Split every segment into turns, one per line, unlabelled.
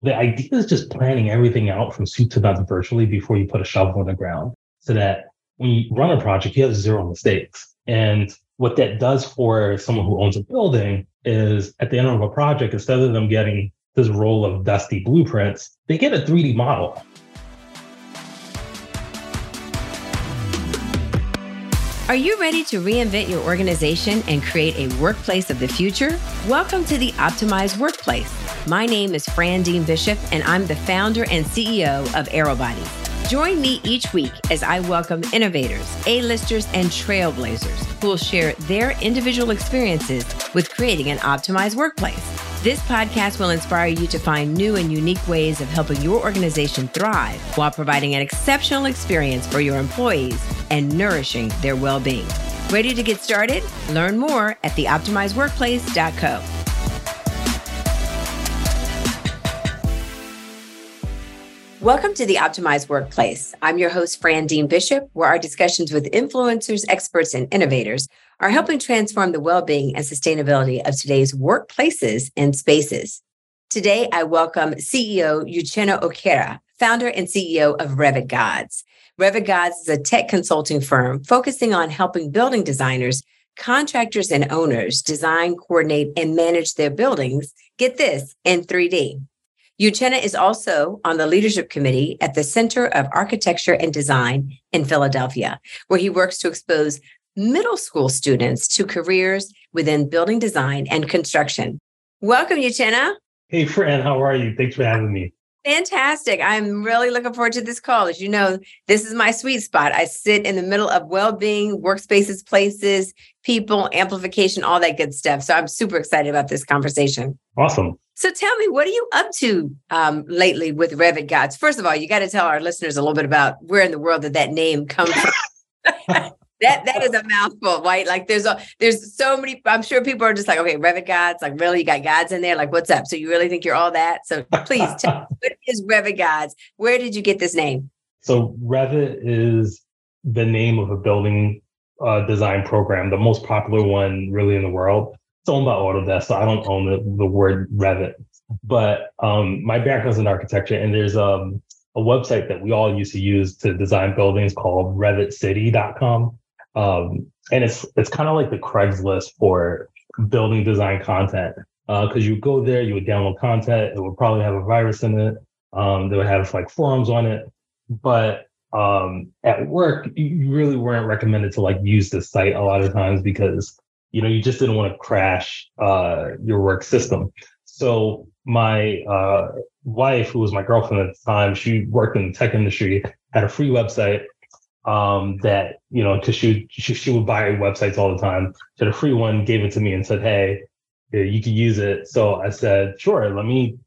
The idea is just planning everything out from soup to nuts virtually before you put a shovel in the ground so that when you run a project, you have zero mistakes. And what that does for someone who owns a building is at the end of a project, instead of them getting this roll of dusty blueprints, they get a 3D model.
Are you ready to reinvent your organization and create a workplace of the future? Welcome to the Optimized Workplace. My name is Fran Dean Bishop, and I'm the founder and CEO of Aerobodies. Join me each week as I welcome innovators, A-listers, and trailblazers who will share their individual experiences with creating an optimized workplace. This podcast will inspire you to find new and unique ways of helping your organization thrive while providing an exceptional experience for your employees and nourishing their well being. Ready to get started? Learn more at theoptimizedworkplace.co. Welcome to the Optimized Workplace. I'm your host, Fran Dean Bishop, where our discussions with influencers, experts, and innovators are helping transform the well being and sustainability of today's workplaces and spaces. Today, I welcome CEO Uchenna Okere, founder and CEO of Revit Gods. Revit Gods is a tech consulting firm focusing on helping building designers, contractors, and owners design, coordinate, and manage their buildings. Get this in 3D. Uchenna is also on the leadership committee at the Center of Architecture and Design in Philadelphia, where he works to expose middle school students to careers within building design and construction. Welcome, Uchenna.
Hey, Fran, how are you? Thanks for having me.
Fantastic. I'm really looking forward to this call. As you know, this is my sweet spot. I sit in the middle of well being, workspaces, places, people, amplification, all that good stuff. So I'm super excited about this conversation.
Awesome.
So tell me, what are you up to um, lately with Revit Gods? First of all, you got to tell our listeners a little bit about where in the world did that name come from? that that is a mouthful, right? Like there's a there's so many. I'm sure people are just like, okay, Revit gods, like really, you got gods in there. Like, what's up? So you really think you're all that? So please tell me, what is Revit gods? Where did you get this name?
So Revit is the name of a building uh, design program, the most popular one really in the world. It's owned by Autodesk, so I don't own the, the word Revit. But um, my background is in architecture, and there's um, a website that we all used to use to design buildings called revitcity.com. Um, and it's it's kind of like the Craigslist for building design content because uh, you go there, you would download content, it would probably have a virus in it. Um, they would have like forums on it, but um, at work, you really weren't recommended to like use the site a lot of times because you know you just didn't want to crash uh, your work system. So my uh, wife, who was my girlfriend at the time, she worked in the tech industry, had a free website um, that you know because she, she she would buy websites all the time. She had a free one, gave it to me, and said, "Hey, you can use it." So I said, "Sure, let me."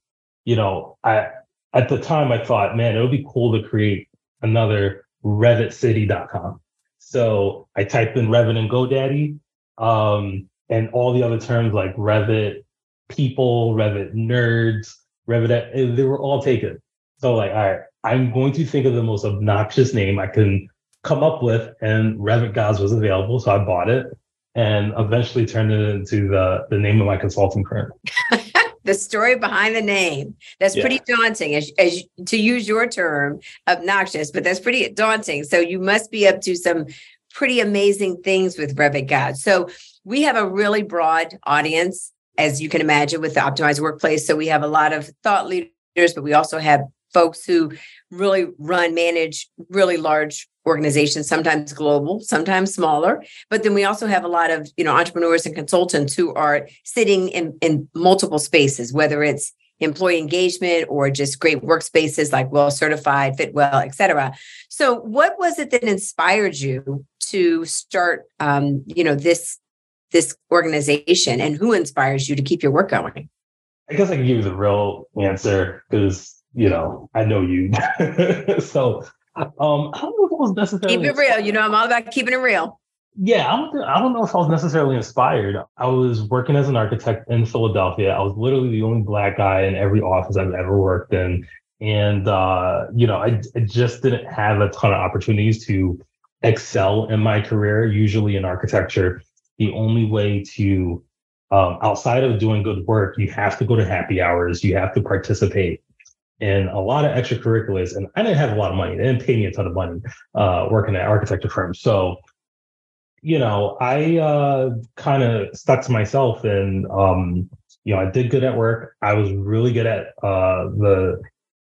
You know, I at the time I thought, man, it would be cool to create another RevitCity.com. So I typed in Revit and GoDaddy, um, and all the other terms like Revit people, Revit nerds, Revit, they were all taken. So like, all right, I'm going to think of the most obnoxious name I can come up with, and Revit Gods was available, so I bought it and eventually turned it into the the name of my consulting firm.
the story behind the name that's yeah. pretty daunting as, as to use your term obnoxious but that's pretty daunting so you must be up to some pretty amazing things with revit god so we have a really broad audience as you can imagine with the optimized workplace. So we have a lot of thought leaders but we also have folks who really run manage really large organizations sometimes global sometimes smaller. But then we also have a lot of you know entrepreneurs and consultants who are sitting in, in multiple spaces whether it's employee engagement or just great workspaces like well certified Fitwel et cetera. So what was it that inspired you to start um, you know this this organization and who inspires you to keep your work going
i guess i can give you the real answer because you know, I know you. so um, I don't know if it was necessarily
keep it real. You know, I'm all about keeping it real.
Yeah, I don't, I don't know if I was necessarily inspired. I was working as an architect in Philadelphia. I was literally the only black guy in every office I've ever worked in. And, uh, you know, I, I just didn't have a ton of opportunities to excel in my career. Usually in architecture, the only way to, um, outside of doing good work, you have to go to happy hours, you have to participate in a lot of extracurriculars. And I didn't have a lot of money. They didn't pay me a ton of money uh, working at architecture firms. So, you know, I uh, kind of stuck to myself and, um, you know, I did good at work. I was really good at uh, the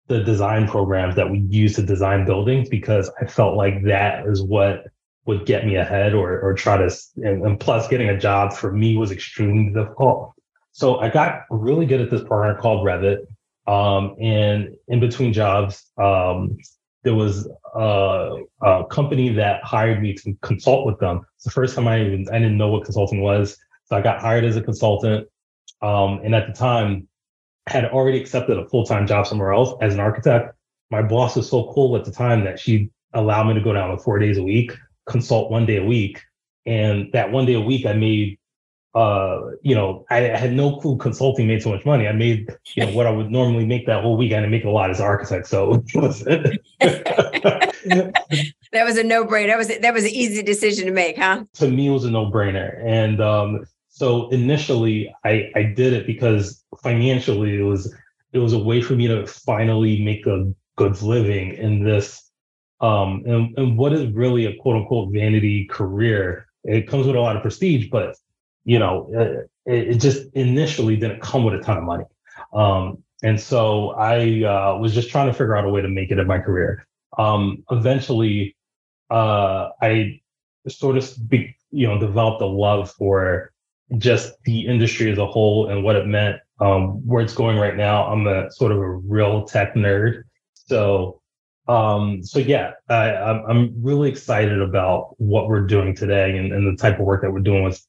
the design programs that we use to design buildings because I felt like that is what would get me ahead or or try to and, and plus getting a job for me was extremely difficult. So I got really good at this program called Revit. Um, and in between jobs, um, there was a, a, company that hired me to consult with them. It's the first time I even I didn't know what consulting was. So I got hired as a consultant. Um, and at the time, had already accepted a full-time job somewhere else as an architect. My boss was so cool at the time that she allowed me to go down to four days a week, consult one day a week. And that one day a week, I made uh, you know, I had no clue consulting made so much money. I made, you know, what I would normally make that whole week. I didn't make a lot as an architect. So
that was a no-brainer. That was that was an easy decision to make, huh?
To me, it was a no-brainer. And um, so initially I, I did it because financially it was it was a way for me to finally make a good living in this um and, and what is really a quote unquote vanity career. It comes with a lot of prestige, but you know, uh, it, it, just initially didn't come with a ton of money. Um, and so I uh, was just trying to figure out a way to make it in my career. Um, eventually, uh, I sort of, be, you know, developed a love for just the industry as a whole and what it meant. Um, where it's going right now, I'm a sort of a real tech nerd. So, um, so yeah, I, I'm really excited about what we're doing today and, and the type of work that we're doing with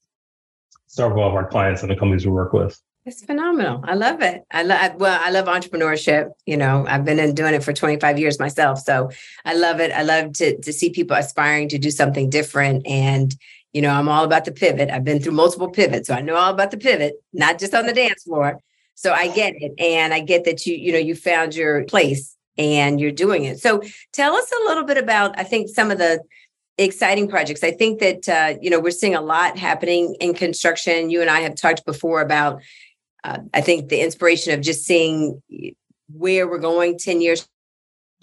several of our clients and the companies we work with.
It's phenomenal. I love it. I love well, I love entrepreneurship. You know, I've been in doing it for 25 years myself. So I love it. I love to to see people aspiring to do something different. And, you know, I'm all about the pivot. I've been through multiple pivots. So I know all about the pivot, not just on the dance floor. So I get it. And I get that you, you know, you found your place and you're doing it. So tell us a little bit about, I think, some of the exciting projects. I think that uh, you know we're seeing a lot happening in construction. You and I have talked before about. Uh, I think the inspiration of just seeing where we're going ten years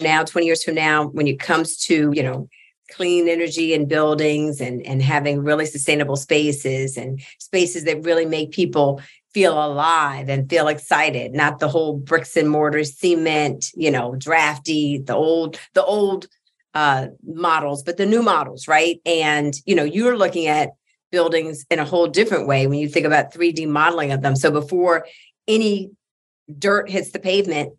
now, twenty years from now, when it comes to you know clean energy in buildings and and having really sustainable spaces and spaces that really make people feel alive and feel excited not the whole bricks and mortar cement you know drafty the old the old uh, models, but the new models, right? And you know, you're looking at buildings in a whole different way when you think about 3D modeling of them. So before any dirt hits the pavement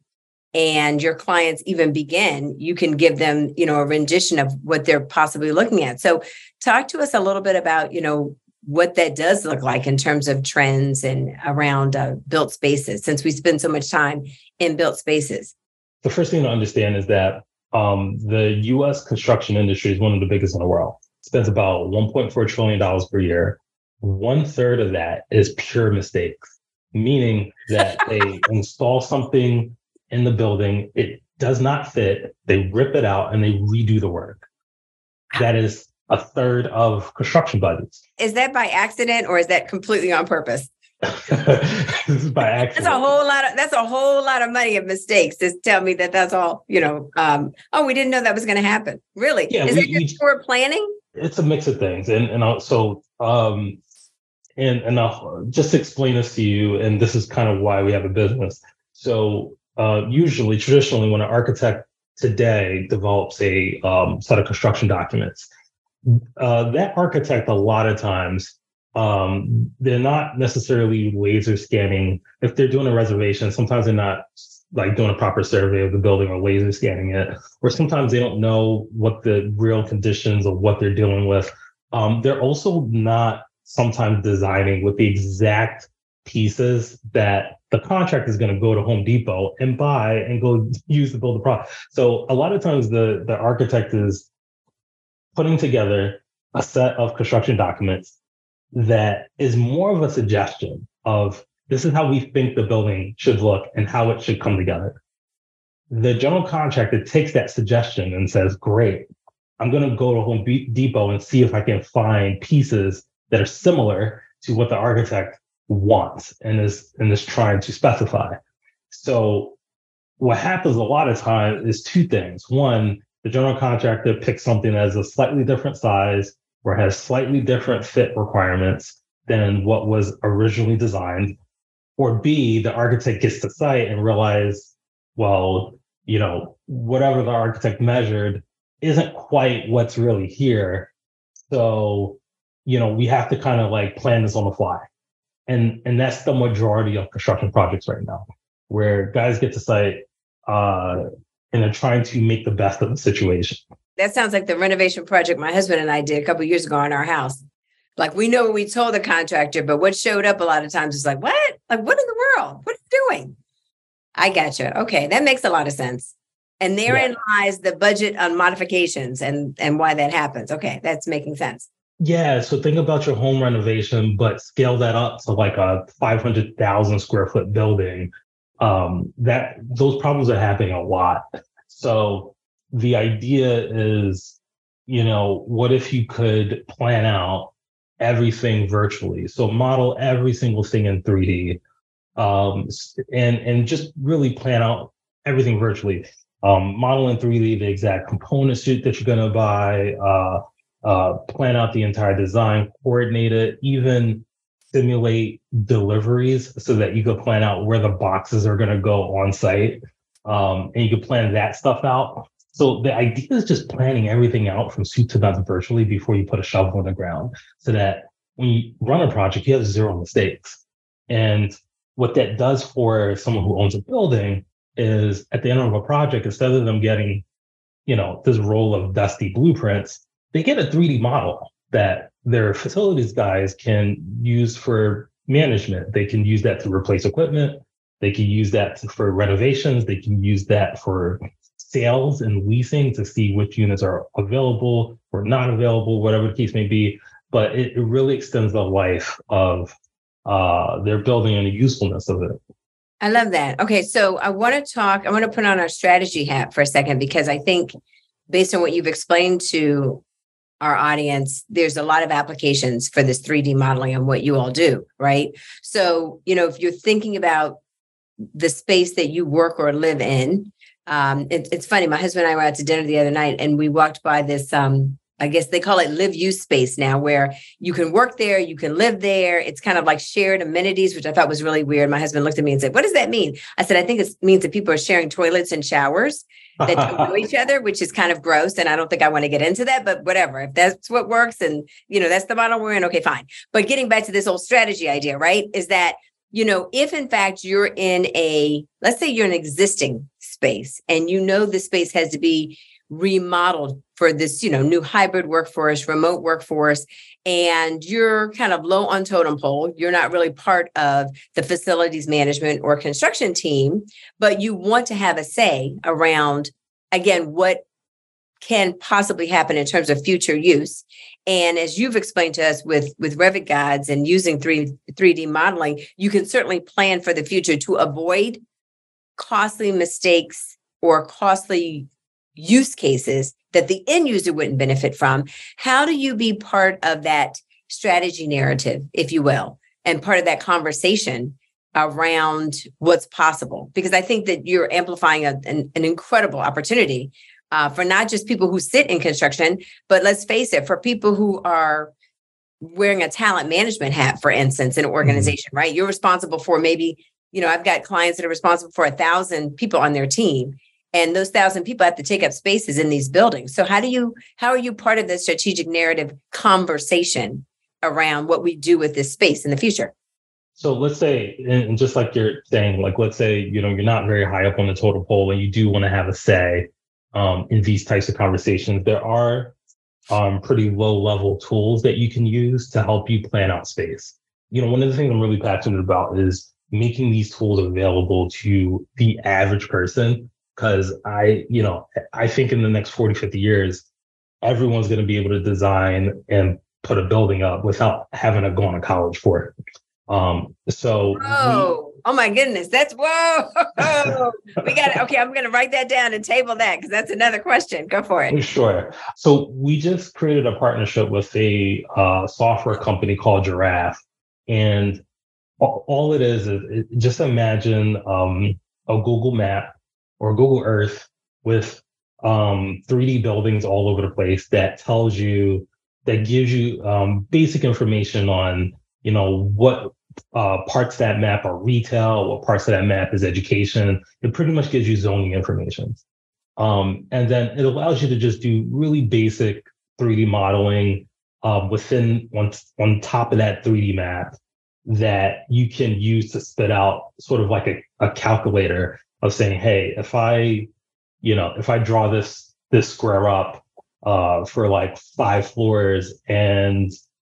and your clients even begin, you can give them, you know, a rendition of what they're possibly looking at. So talk to us a little bit about, you know, what that does look like in terms of trends and around uh, built spaces since we spend so much time in built spaces.
The first thing to understand is that um, the U.S. construction industry is one of the biggest in the world. It spends about 1.4 trillion dollars per year. One third of that is pure mistakes, meaning that they install something in the building, it does not fit, they rip it out, and they redo the work. That is a third of construction budgets.
Is that by accident or is that completely on purpose?
this is by accident.
That's a whole lot of that's a whole lot of money of mistakes. Just tell me that that's all. You know, um, oh, we didn't know that was going to happen. Really? Yeah, is we, it just poor planning?
It's a mix of things, and and I'll, so um, and and I'll just explain this to you. And this is kind of why we have a business. So uh, usually, traditionally, when an architect today develops a um, set of construction documents, uh, that architect a lot of times um, they're not necessarily laser scanning. If they're doing a reservation, sometimes they're not like doing a proper survey of the building or laser scanning it, or sometimes they don't know what the real conditions of what they're dealing with. Um, they're also not sometimes designing with the exact pieces that the contract is going to go to Home Depot and buy and go use to build the product. So a lot of times the the architect is putting together a set of construction documents that is more of a suggestion of this is how we think the building should look and how it should come together. The general contractor takes that suggestion and says, great, I'm going to go to Home Depot and see if I can find pieces that are similar to what the architect wants and is, and is trying to specify. So what happens a lot of times is two things. One, the general contractor picks something that has a slightly different size or has slightly different fit requirements than what was originally designed. Or B, the architect gets to site and realize, well, you know, whatever the architect measured isn't quite what's really here. So, you know, we have to kind of like plan this on the fly. And and that's the majority of construction projects right now, where guys get to site uh, and are trying to make the best of the situation.
That sounds like the renovation project my husband and I did a couple years ago in our house. Like we know what we told the contractor, but what showed up a lot of times is like, what? Like, what in the world? What are you doing? I gotcha. Okay, that makes a lot of sense. And therein yeah. lies the budget on modifications and and why that happens. Okay, that's making sense.
Yeah. So think about your home renovation, but scale that up to like a 500,000 square foot building. Um, that those problems are happening a lot. So the idea is, you know, what if you could plan out everything virtually? So model every single thing in 3D, um, and and just really plan out everything virtually. Um, model in 3D the exact component suit that you're going to buy. Uh, uh, plan out the entire design, coordinate it, even simulate deliveries so that you could plan out where the boxes are going to go on site. Um, and you could plan that stuff out. So the idea is just planning everything out from soup to nuts virtually before you put a shovel in the ground so that when you run a project, you have zero mistakes. And what that does for someone who owns a building is at the end of a project, instead of them getting, you know, this roll of dusty blueprints, they get a 3D model that their facilities guys can use for management. They can use that to replace equipment. They can use that for renovations. They can use that for sales and leasing to see which units are available or not available, whatever the case may be. But it, it really extends the life of uh, their building and the usefulness of it.
I love that. Okay, so I want to talk, I want to put on our strategy hat for a second because I think based on what you've explained to our audience, there's a lot of applications for this 3D modeling and what you all do, right? So, you know, if you're thinking about the space that you work or live in, um, it, it's funny. My husband and I were out to dinner the other night, and we walked by this. Um, I guess they call it live use space now, where you can work there, you can live there. It's kind of like shared amenities, which I thought was really weird. My husband looked at me and said, "What does that mean?" I said, "I think it means that people are sharing toilets and showers." that don't know each other, which is kind of gross. And I don't think I want to get into that, but whatever. If that's what works and you know that's the model we're in, okay, fine. But getting back to this old strategy idea, right? Is that you know, if in fact you're in a, let's say you're an existing space and you know the space has to be remodeled for this, you know, new hybrid workforce, remote workforce, and you're kind of low on totem pole, you're not really part of the facilities management or construction team, but you want to have a say around, again, what can possibly happen in terms of future use. And as you've explained to us with, with Revit Gods and using 3, 3D modeling, you can certainly plan for the future to avoid costly mistakes or costly use cases that the end user wouldn't benefit from. How do you be part of that strategy narrative, if you will, and part of that conversation around what's possible? Because I think that you're amplifying a, an, an incredible opportunity uh, for not just people who sit in construction, but let's face it, for people who are wearing a talent management hat, for instance, in an mm-hmm. organization, right? You're responsible for maybe, you know, I've got clients that are responsible for a thousand people on their team. And those thousand people have to take up spaces in these buildings. So how do you how are you part of the strategic narrative conversation around what we do with this space in the future?
So let's say, and just like you're saying, like let's say, you know, you're not very high up on the total pole and you do want to have a say um, in these types of conversations. There are um, pretty low level tools that you can use to help you plan out space. You know, one of the things I'm really passionate about is making these tools available to the average person. Cause I, you know, I think in the next 40, 50 years, everyone's going to be able to design and put a building up without having to go on to college for it. Um, so
oh, we, oh my goodness, that's whoa. we got it. Okay, I'm gonna write that down and table that because that's another question. Go for it.
Sure. So we just created a partnership with a uh, software company called Giraffe, and all, all it is is it, just imagine um, a Google map or Google Earth with um, 3D buildings all over the place that tells you that gives you um, basic information on you know what uh, parts of that map are retail, what parts of that map is education. It pretty much gives you zoning information. Um, and then it allows you to just do really basic 3D modeling um, within on, on top of that 3D map that you can use to spit out sort of like a, a calculator of saying, hey, if I, you know, if I draw this this square up uh, for like five floors and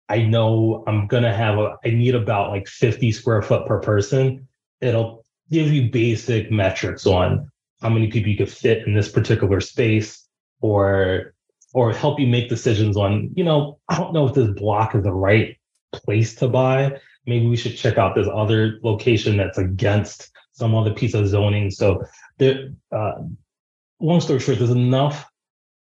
I know I'm gonna have a I need about like 50 square foot per person, it'll give you basic metrics on how many people you could fit in this particular space or or help you make decisions on, you know, I don't know if this block is the right place to buy. Maybe we should check out this other location that's against some other piece of zoning. So there, uh, long story short, there's enough.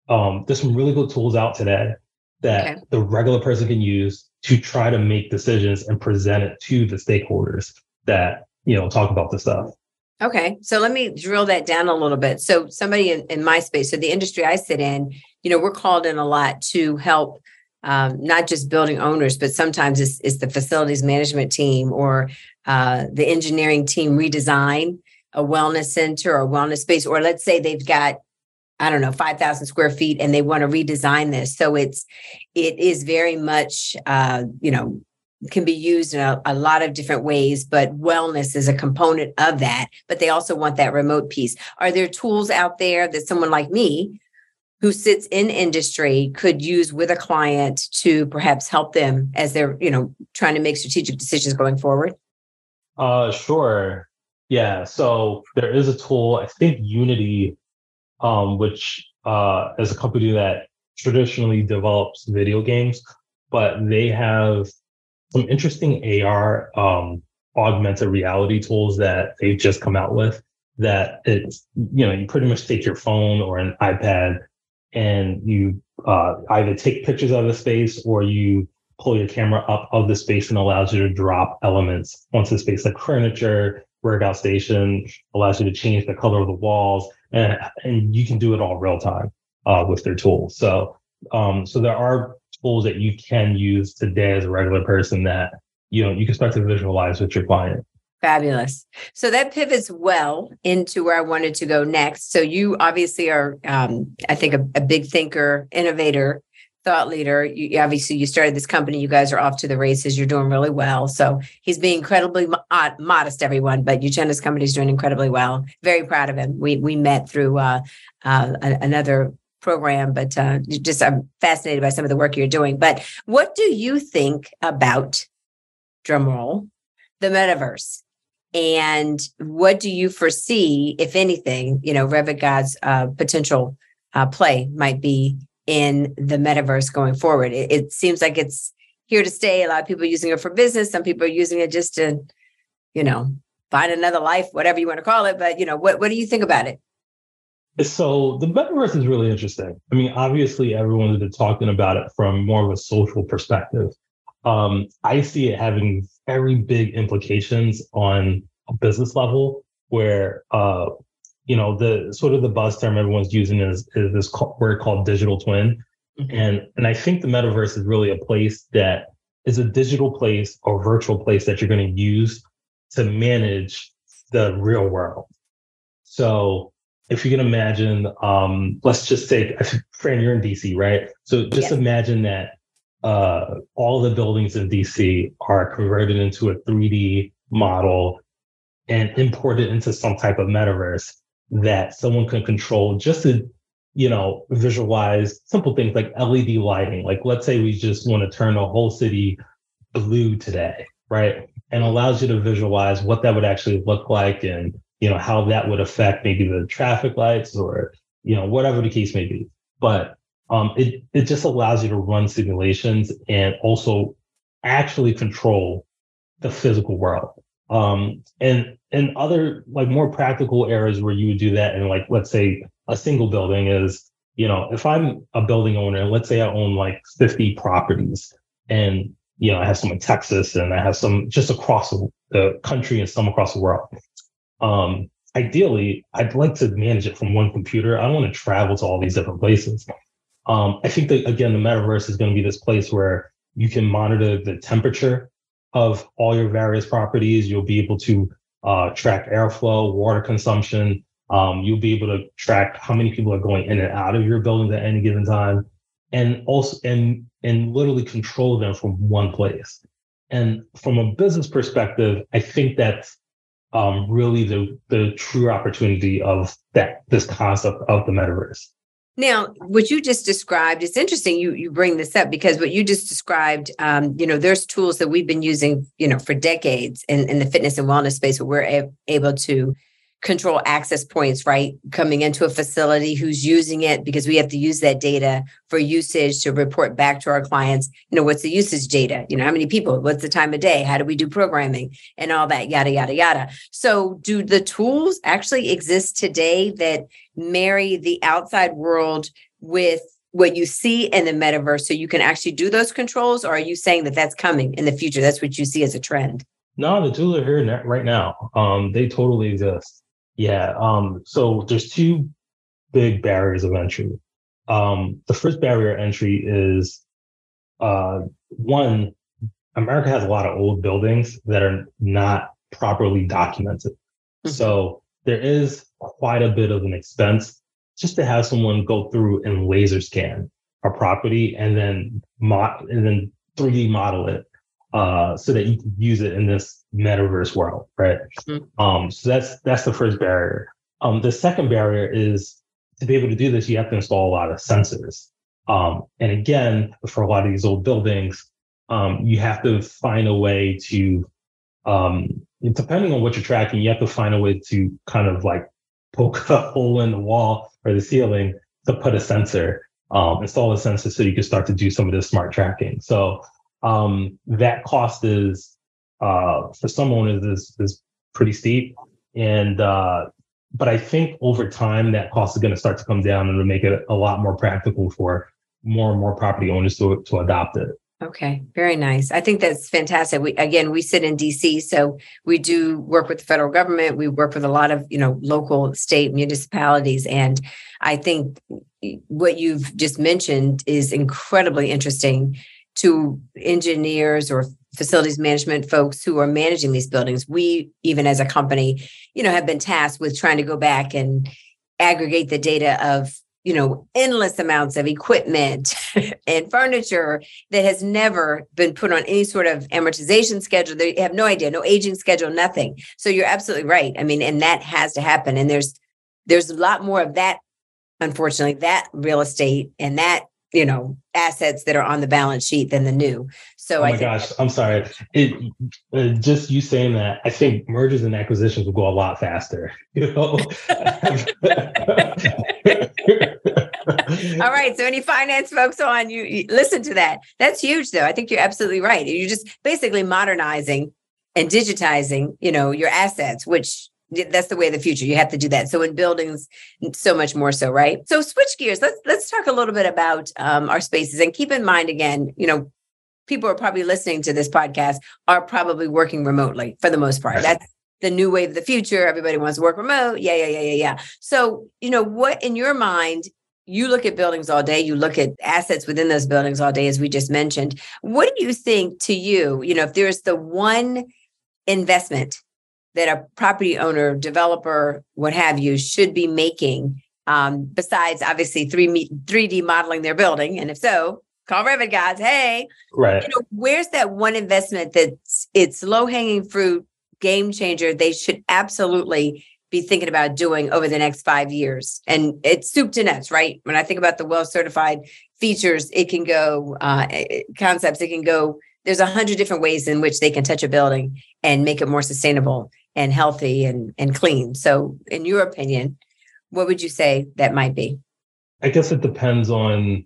Um, there's some really good tools out today that okay. the regular person can use to try to make decisions and present it to the stakeholders that you know talk about this stuff.
Okay, so let me drill that down a little bit. So somebody in, in my space, so the industry I sit in, you know, we're called in a lot to help um, not just building owners, but sometimes it's, it's the facilities management team or uh, the engineering team redesign a wellness center or wellness space, or let's say they've got I don't know, 5,000 square feet and they want to redesign this. So it's, it is very much, uh, you know, can be used in a, a, lot of different ways, but wellness is a component of that. But they also want that remote piece. Are there tools out there that someone like me who sits in industry could use with a client to perhaps help them as they're, you know, trying to make strategic decisions going forward?
Uh, sure. Yeah. So there is a tool. I think Unity um, which uh, is a company that traditionally develops video games, but they have some interesting AR um, augmented reality tools that they've just come out with. That it's you know you pretty much take your phone or an iPad and you uh, either take pictures of the space or you pull your camera up of the space and allows you to drop elements onto the space like furniture, workout station, allows you to change the color of the walls and, and you can do it all real time uh, with their tools. So, um, so there are tools that you can use today as a regular person that you know you can start to visualize with your client.
Fabulous. So that pivots well into where I wanted to go next. So you obviously are, um, I think, a, a big thinker, innovator, thought leader. You, obviously, you started this company. You guys are off to the races. You're doing really well. So he's being incredibly uh, modest, everyone. But Uchenna's company is doing incredibly well. Very proud of him. We we met through uh, uh, another program, but uh, just I'm fascinated by some of the work you're doing. But what do you think about drumroll the metaverse? And what do you foresee, if anything, you know, Revit God's uh, potential uh, play might be in the metaverse going forward. It, it, seems like it's here to stay. A lot of people using it for business. Some people are using it just to, you know, find another life, whatever you want to call it. But you know, what what do you think about it?
So the metaverse is really interesting. I mean, obviously everyone's been talking about it from more of a social perspective. Um, I see it having very big implications on a business level where uh, you know the sort of the buzz term everyone's using is is this word called digital twin mm-hmm. and and i think the metaverse is really a place that is a digital place or virtual place that you're going to use to manage the real world so if you can imagine um let's just say fran you're in dc right so just yes. imagine that uh all the buildings in dc are converted into a 3d model and imported into some type of metaverse that someone can control just to you know visualize simple things like led lighting. Like let's say we just want to turn a whole city blue today right? And allows you to visualize what that would actually look like and you know how that would affect maybe the traffic lights or you know whatever the case may be. But um, it it just allows you to run simulations and also actually control the physical world um, and and other like more practical areas where you would do that, and like let's say a single building is, you know, if I'm a building owner, and let's say I own like 50 properties, and you know I have some in Texas, and I have some just across the country and some across the world. Um, ideally, I'd like to manage it from one computer. I don't want to travel to all these different places. Um, I think that again, the metaverse is going to be this place where you can monitor the temperature of all your various properties. You'll be able to uh, track airflow, water consumption. Um, you'll be able to track how many people are going in and out of your building at any given time, and also and and literally control them from one place. And from a business perspective, I think that's um, really the the true opportunity of that this concept of the metaverse.
Now, what you just described, it's interesting you you bring this up because what you just described, um, you know, there's tools that we've been using, you know, for decades in, in the fitness and wellness space where we're a- able to control access points, right? Coming into a facility who's using it because we have to use that data for usage to report back to our clients. You know, what's the usage data? You know, how many people? What's the time of day? How do we do programming and all that, yada, yada, yada. So, do the tools actually exist today that marry the outside world with what you see in the metaverse so you can actually do those controls? Or are you saying that that's coming in the future? That's what you see as a trend?
No, the tools are here right now. Um, they totally exist. Yeah. Um, so there's two big barriers of entry. Um, the first barrier entry is uh, one, America has a lot of old buildings that are not properly documented. Mm-hmm. So there is quite a bit of an expense just to have someone go through and laser scan a property and then mod and then 3D model it uh, so that you can use it in this metaverse world, right? Mm-hmm. Um, so that's that's the first barrier. Um, the second barrier is to be able to do this, you have to install a lot of sensors. Um, and again, for a lot of these old buildings, um, you have to find a way to, um, depending on what you're tracking, you have to find a way to kind of like poke a hole in the wall or the ceiling to put a sensor, um, install a sensor so you can start to do some of this smart tracking. So um, that cost is uh, for some owners is is pretty steep, and uh, but I think over time that cost is going to start to come down and to make it a lot more practical for more and more property owners to to adopt it.
Okay, very nice. I think that's fantastic. We again, we sit in DC, so we do work with the federal government. We work with a lot of you know local, state municipalities, and I think what you've just mentioned is incredibly interesting to engineers or facilities management folks who are managing these buildings. We even as a company you know have been tasked with trying to go back and aggregate the data of you know endless amounts of equipment and furniture that has never been put on any sort of amortization schedule. They have no idea no aging schedule nothing. So you're absolutely right. I mean and that has to happen. And there's there's a lot more of that unfortunately that real estate and that you know assets that are on the balance sheet than the new. So
oh my
I
gosh, I'm sorry. It uh, just you saying that. I think mergers and acquisitions will go a lot faster. You know.
All right. So any finance folks on you, you listen to that. That's huge, though. I think you're absolutely right. You're just basically modernizing and digitizing, you know, your assets, which that's the way of the future. You have to do that. So in buildings so much more so right? So switch gears. Let's let's talk a little bit about um, our spaces. And keep in mind again you know people are probably listening to this podcast are probably working remotely for the most part. That's the new wave of the future. Everybody wants to work remote. Yeah yeah yeah yeah yeah. So you know what in your mind you look at buildings all day. You look at assets within those buildings all day as we just mentioned. What do you think to you you know if there's the one investment that a property owner, developer, what have you, should be making um, besides obviously 3 3D modeling their building? And if so, call Revit guys. Hey,
right.
You know, where's that one investment that's it's low hanging fruit, game changer? They should absolutely be thinking about doing over the next five years. And it's soup to nuts, right? When I think about the well certified features, it can go uh, concepts. It can go. There's a hundred different ways in which they can touch a building and make it more sustainable and healthy and, and clean. So, in your opinion, what would you say that might be?
I guess it depends on,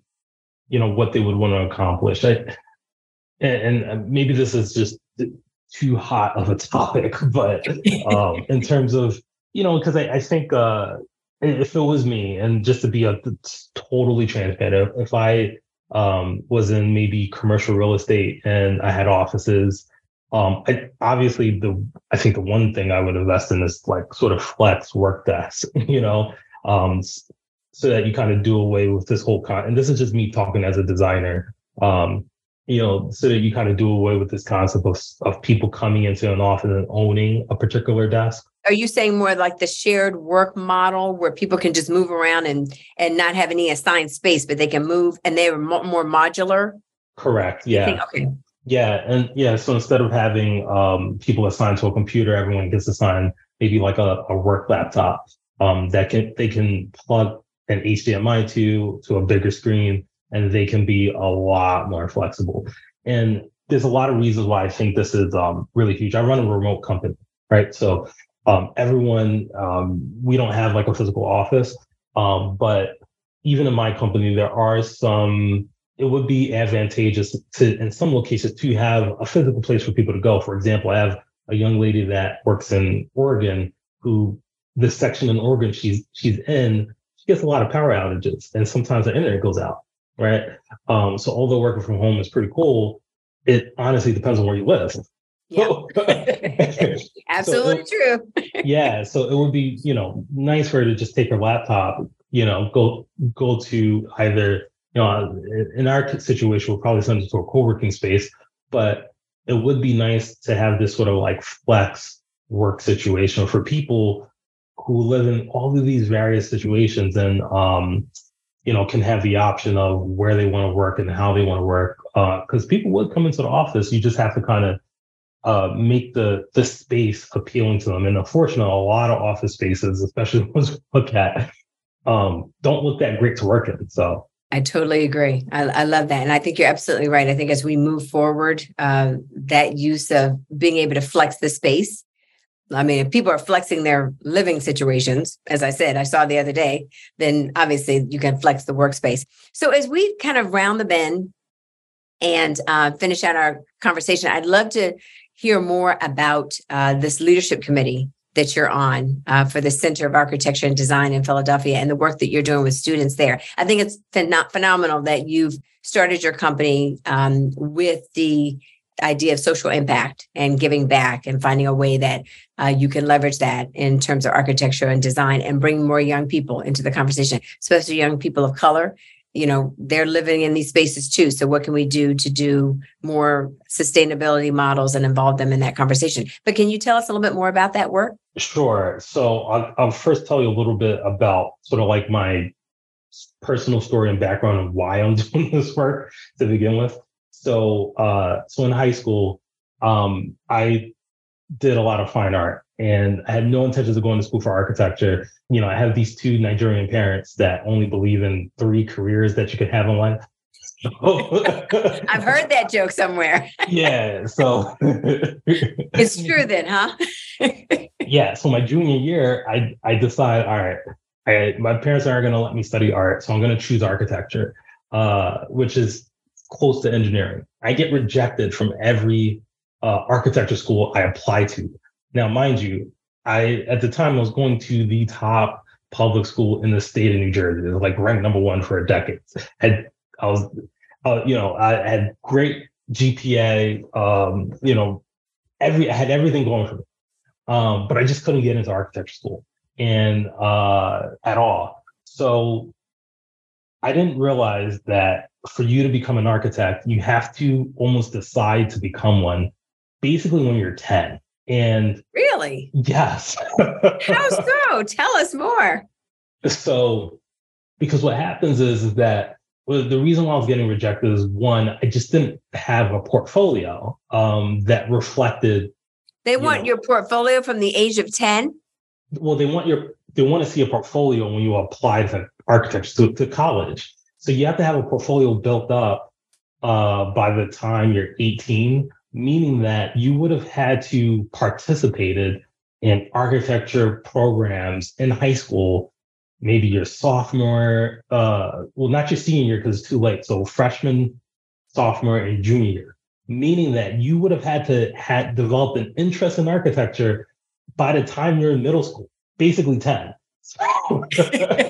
you know, what they would want to accomplish. I, and, and maybe this is just too hot of a topic, but um, in terms of, you know, because I, I think uh, if it was me, and just to be a, totally transparent, if I um, was in maybe commercial real estate and I had offices Um, I, obviously, the I think the one thing I would invest in is like sort of flex work desk, you know, um, so that you kind of do away with this whole con. And this is just me talking as a designer, um, you know, so that you kind of do away with this concept of of people coming into an office and owning a particular desk.
Are you saying more like the shared work model where people can just move around and and not have any assigned space, but they can move and they're more modular?
Correct. Yeah. okay. Yeah, and yeah. So instead of having um, people assigned to a computer, everyone gets assigned maybe like a, a work laptop um, that can they can plug an HDMI to to a bigger screen, and they can be a lot more flexible. And there's a lot of reasons why I think this is um, really huge. I run a remote company, right? So um, everyone, um, we don't have like a physical office, um, but even in my company, there are some it would be advantageous to, in some locations, to have a physical place for people to go. For example, I have a young lady that works in Oregon who this section in Oregon she's she's in, she gets a lot of power outages, and sometimes the internet goes out. Right. Um, so although working from home is pretty cool, it honestly depends on where you live.
Yeah. Absolutely so
true. yeah. So it would be, you know, nice for her to just take her laptop, you know, go go to either you know, in our situation, we'll probably send to a co-working space, but it would be nice to have this sort of like flex work situation for people who live in all of these various situations and, um, you know, can have the option of where they want to work and how they want to work. Because uh, people would come into the office, you just have to kind of uh, make the the space appealing to them. And unfortunately, a lot of office spaces, especially ones we look at, um, don't look that great to work in. So
I totally agree. I, I, love that. And I think you're absolutely right. I think as we move forward, uh, that use of being able to flex the space. I mean, if people are flexing their living situations, as I said, I saw the other day, then obviously you can flex the workspace. So as we kind of round the bend and uh, finish out our conversation, I'd love to hear more about uh, this leadership committee that you're on uh, for the Center of Architecture and Design in Philadelphia and the work that you're doing with students there. I think it's phen- phenomenal that you've started your company um, with the idea of social impact and giving back and finding a way that uh, you can leverage that in terms of architecture and design and bring more young people into the conversation, especially young people of color. You know they're living in these spaces too. So what can we do to do more sustainability models and involve them in that conversation? But can you tell us a little bit more about that work
sure so i'll, I'll first tell you a little bit about sort of like my personal story and background of why i'm doing this work to begin with so uh so in high school um i did a lot of fine art and I had no intentions of going to school for architecture. You know, I have these two Nigerian parents that only believe in three careers that you could have in life.
I've heard that joke somewhere.
yeah, so
it's true then, huh?
yeah, so my junior year, I I decide, all right, I, my parents aren't going to let me study art, so I'm going to choose architecture, uh, which is close to engineering. I get rejected from every uh, architecture school I apply to. Now, mind you, I at the time I was going to the top public school in the state of New Jersey. It was like ranked number one for a decade. Had I was, uh, you know, I had great GPA. Um, you know, every I had everything going for me, um, but I just couldn't get into architecture school and uh, at all. So I didn't realize that for you to become an architect, you have to almost decide to become one basically when you're 10. And
really?
Yes.
How so? Tell us more.
So, because what happens is, is that well, the reason why I was getting rejected is one, I just didn't have a portfolio um, that reflected.
They want know, your portfolio from the age of 10?
Well, they want your they want to see a portfolio when you apply to architecture to, to college. So you have to have a portfolio built up uh, by the time you're 18 meaning that you would have had to participated in architecture programs in high school maybe your sophomore uh well not your senior year because it's too late so freshman sophomore and junior year meaning that you would have had to had developed an interest in architecture by the time you're in middle school basically 10 it's
kind of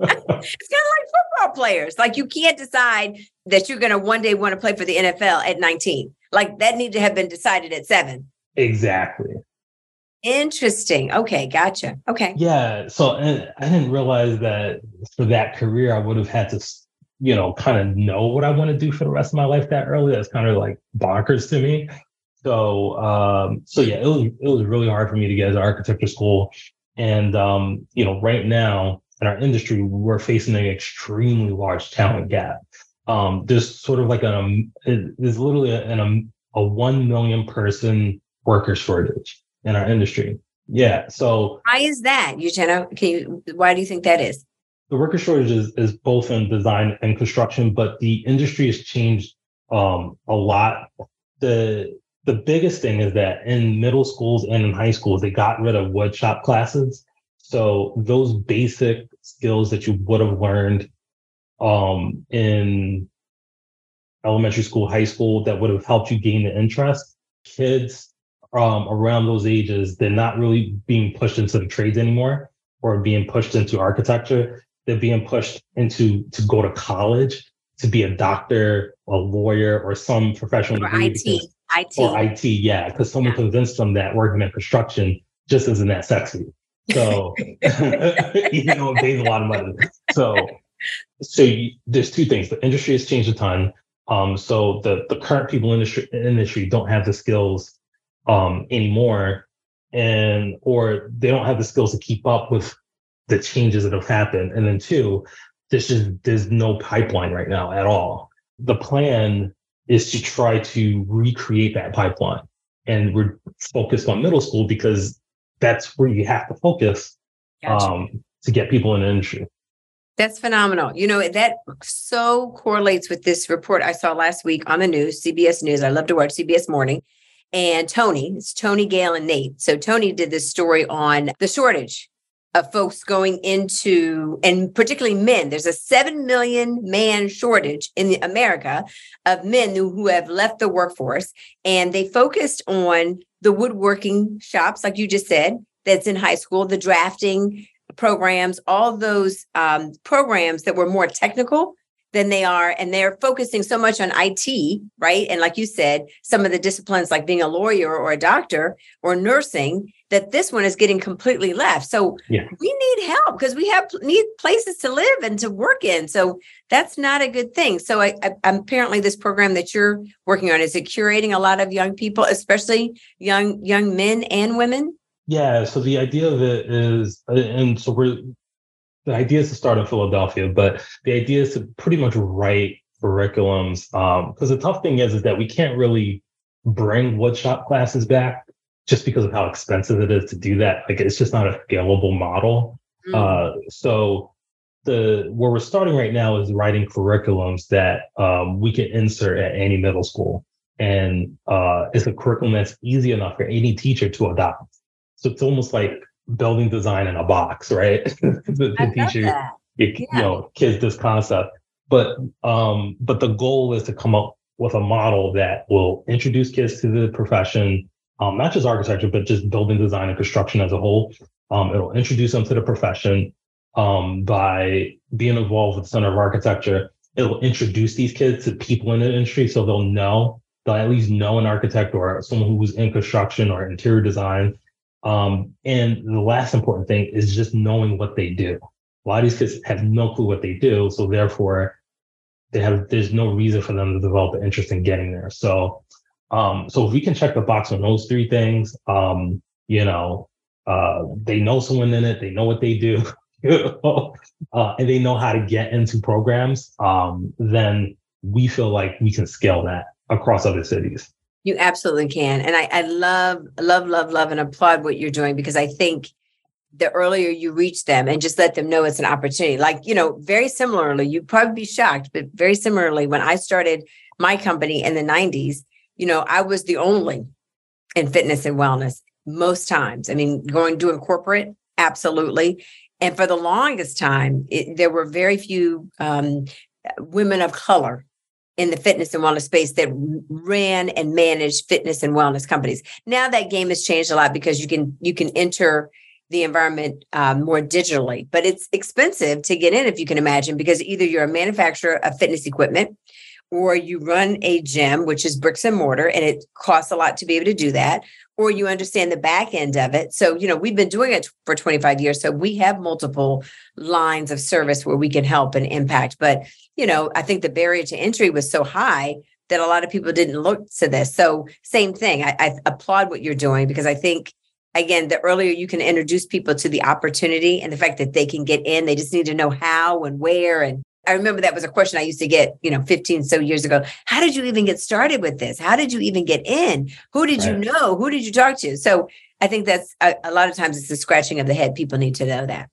like football players like you can't decide that you're going to one day want to play for the nfl at 19 Like that need to have been decided at seven.
Exactly.
Interesting. Okay, gotcha. Okay.
Yeah. So and I didn't realize that for that career, I would have had to, you know, kind of know what I want to do for the rest of my life that early. That's kind of like bonkers to me. So, um, so yeah, it was it was really hard for me to get into architecture school, and um, you know, right now in our industry, we're facing an extremely large talent gap. Um, there's sort of like a um, there's literally a, an, um, a one million person worker shortage in our industry. Yeah. So
why is that, Uchenna? Can you? Why do you think that is?
The worker shortage is, is both in design and construction, but the industry has changed um, a lot. The the biggest thing is that in middle schools and in high schools, they got rid of woodshop classes. So those basic skills that you would have learned um, in elementary school, high school, that would have helped you gain the interest, kids um, around those ages, they're not really being pushed into the trades anymore or being pushed into architecture. They're being pushed into to go to college to be a doctor, a lawyer, or some professional
or IT. Because, IT.
Or IT, yeah, because someone yeah. convinced them that working in construction just isn't that sexy. So even though it pays a lot of money. So so you, there's two things. The industry has changed a ton. Um, so the the current people in the industry don't have the skills um, anymore, and or they don't have the skills to keep up with the changes that have happened. And then two, there's just there's no pipeline right now at all. The plan is to try to recreate that pipeline. And we're focused on middle school because that's where you have to focus gotcha. um, to get people in the industry.
That's phenomenal. You know, that so correlates with this report I saw last week on the news, CBS News. I love to watch CBS Morning. And Tony, it's Tony, Gayle, and Nate. So Tony did this story on the shortage of folks going into, and particularly men. There's a 7 million man shortage in America of men who, have left the workforce. And they focused on the woodworking shops, like you just said, that's in high school, the drafting programs, all those um, programs that were more technical than they are. And they're focusing so much on IT, right? And like you said, some of the disciplines like being a lawyer or a doctor or nursing that this one is getting completely left. So yeah. we need help because we have need places to live and to work in. So that's not a good thing. So I, I, apparently this program that you're working on is it curating a lot of young people, especially young young men and women.
Yeah. So the idea of it is, and so we're the idea is to start in Philadelphia, but the idea is to pretty much write curriculums. Because um, the tough thing is, is that we can't really bring woodshop classes back just because of how expensive it is to do that. Like it's just not a scalable model. Mm. Uh, so the where we're starting right now is writing curriculums that um, we can insert at any middle school, and uh, it's a curriculum that's easy enough for any teacher to adopt. So it's almost like building design in a box, right? the, the teacher, you, yeah. you know, kids this concept. But um, but the goal is to come up with a model that will introduce kids to the profession, um, not just architecture, but just building design and construction as a whole. Um, it'll introduce them to the profession um, by being involved with the Center of Architecture. It'll introduce these kids to people in the industry so they'll know, they'll at least know an architect or someone who's in construction or interior design. Um, and the last important thing is just knowing what they do. A lot of these kids have no clue what they do. So therefore, they have there's no reason for them to develop an interest in getting there. So um, so if we can check the box on those three things, um, you know, uh, they know someone in it, they know what they do, uh, and they know how to get into programs, um, then we feel like we can scale that across other cities.
You absolutely can. And I, I love, love, love, love, and applaud what you're doing because I think the earlier you reach them and just let them know it's an opportunity. Like, you know, very similarly, you'd probably be shocked, but very similarly, when I started my company in the 90s, you know, I was the only in fitness and wellness most times. I mean, going doing corporate, absolutely. And for the longest time, it, there were very few um, women of color in the fitness and wellness space that ran and managed fitness and wellness companies. Now that game has changed a lot because you can you can enter the environment um, more digitally, but it's expensive to get in if you can imagine because either you're a manufacturer of fitness equipment or you run a gym, which is bricks and mortar, and it costs a lot to be able to do that, or you understand the back end of it. So, you know, we've been doing it for 25 years. So we have multiple lines of service where we can help and impact. But, you know, I think the barrier to entry was so high that a lot of people didn't look to this. So, same thing. I, I applaud what you're doing because I think again, the earlier you can introduce people to the opportunity and the fact that they can get in, they just need to know how and where. And I remember that was a question I used to get, you know, 15 so years ago. How did you even get started with this? How did you even get in? Who did right. you know? Who did you talk to? So I think that's a, a lot of times it's the scratching of the head. People need to know that.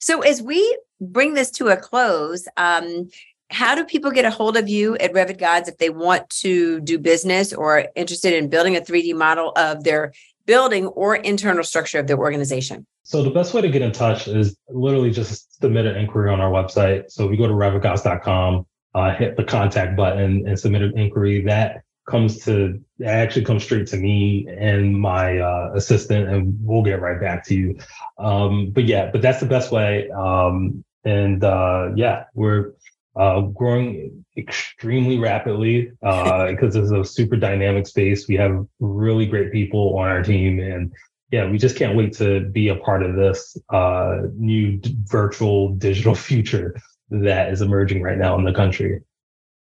So as we bring this to a close, um, how do people get a hold of you at Revit Gods if they want to do business or interested in building a 3D model of their building or internal structure of their organization?
So the best way to get in touch is literally just submit an inquiry on our website. So if you go to revitgods.com, uh, hit the contact button and submit an inquiry. That comes to actually comes straight to me and my uh, assistant, and we'll get right back to you. Um, but yeah, but that's the best way. Um, and uh, yeah, we're uh, growing extremely rapidly because uh, it's a super dynamic space. We have really great people on our team, and yeah, we just can't wait to be a part of this uh, new d- virtual digital future that is emerging right now in the country.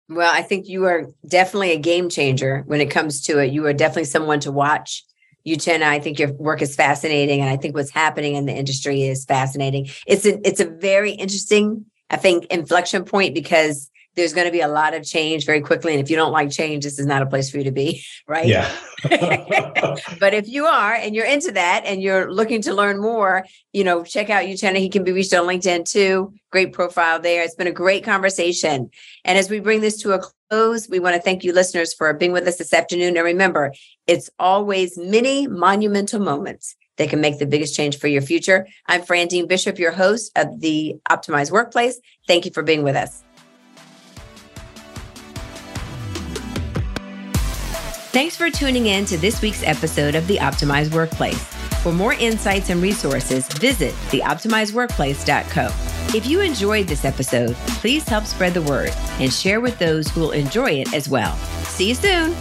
Well, I think you are definitely a game changer when it comes to it. You are definitely someone to watch. Uchenna, I think your work is fascinating, and I think what's happening in the industry is fascinating. It's a it's a very interesting I think inflection point because there's going to be a lot of change very quickly. And if you don't like change, this is not a place for you to be, right?
Yeah.
but if you are and you're into that and you're looking to learn more, you know, check out Uchenna. He can be reached on LinkedIn too. Great profile there. It's been a great conversation. And as we bring this to a close, we want to thank you listeners for being with us this afternoon. And remember, it's always many monumental moments that can make the biggest change for your future. I'm Frandine Bishop, your host of the Optimized Workplace. Thank you for being with us. Thanks for tuning in to this week's episode of the Optimized Workplace. For more insights and resources, visit theoptimizedworkplace.co. If you enjoyed this episode, please help spread the word and share with those who will enjoy it as well. See you soon.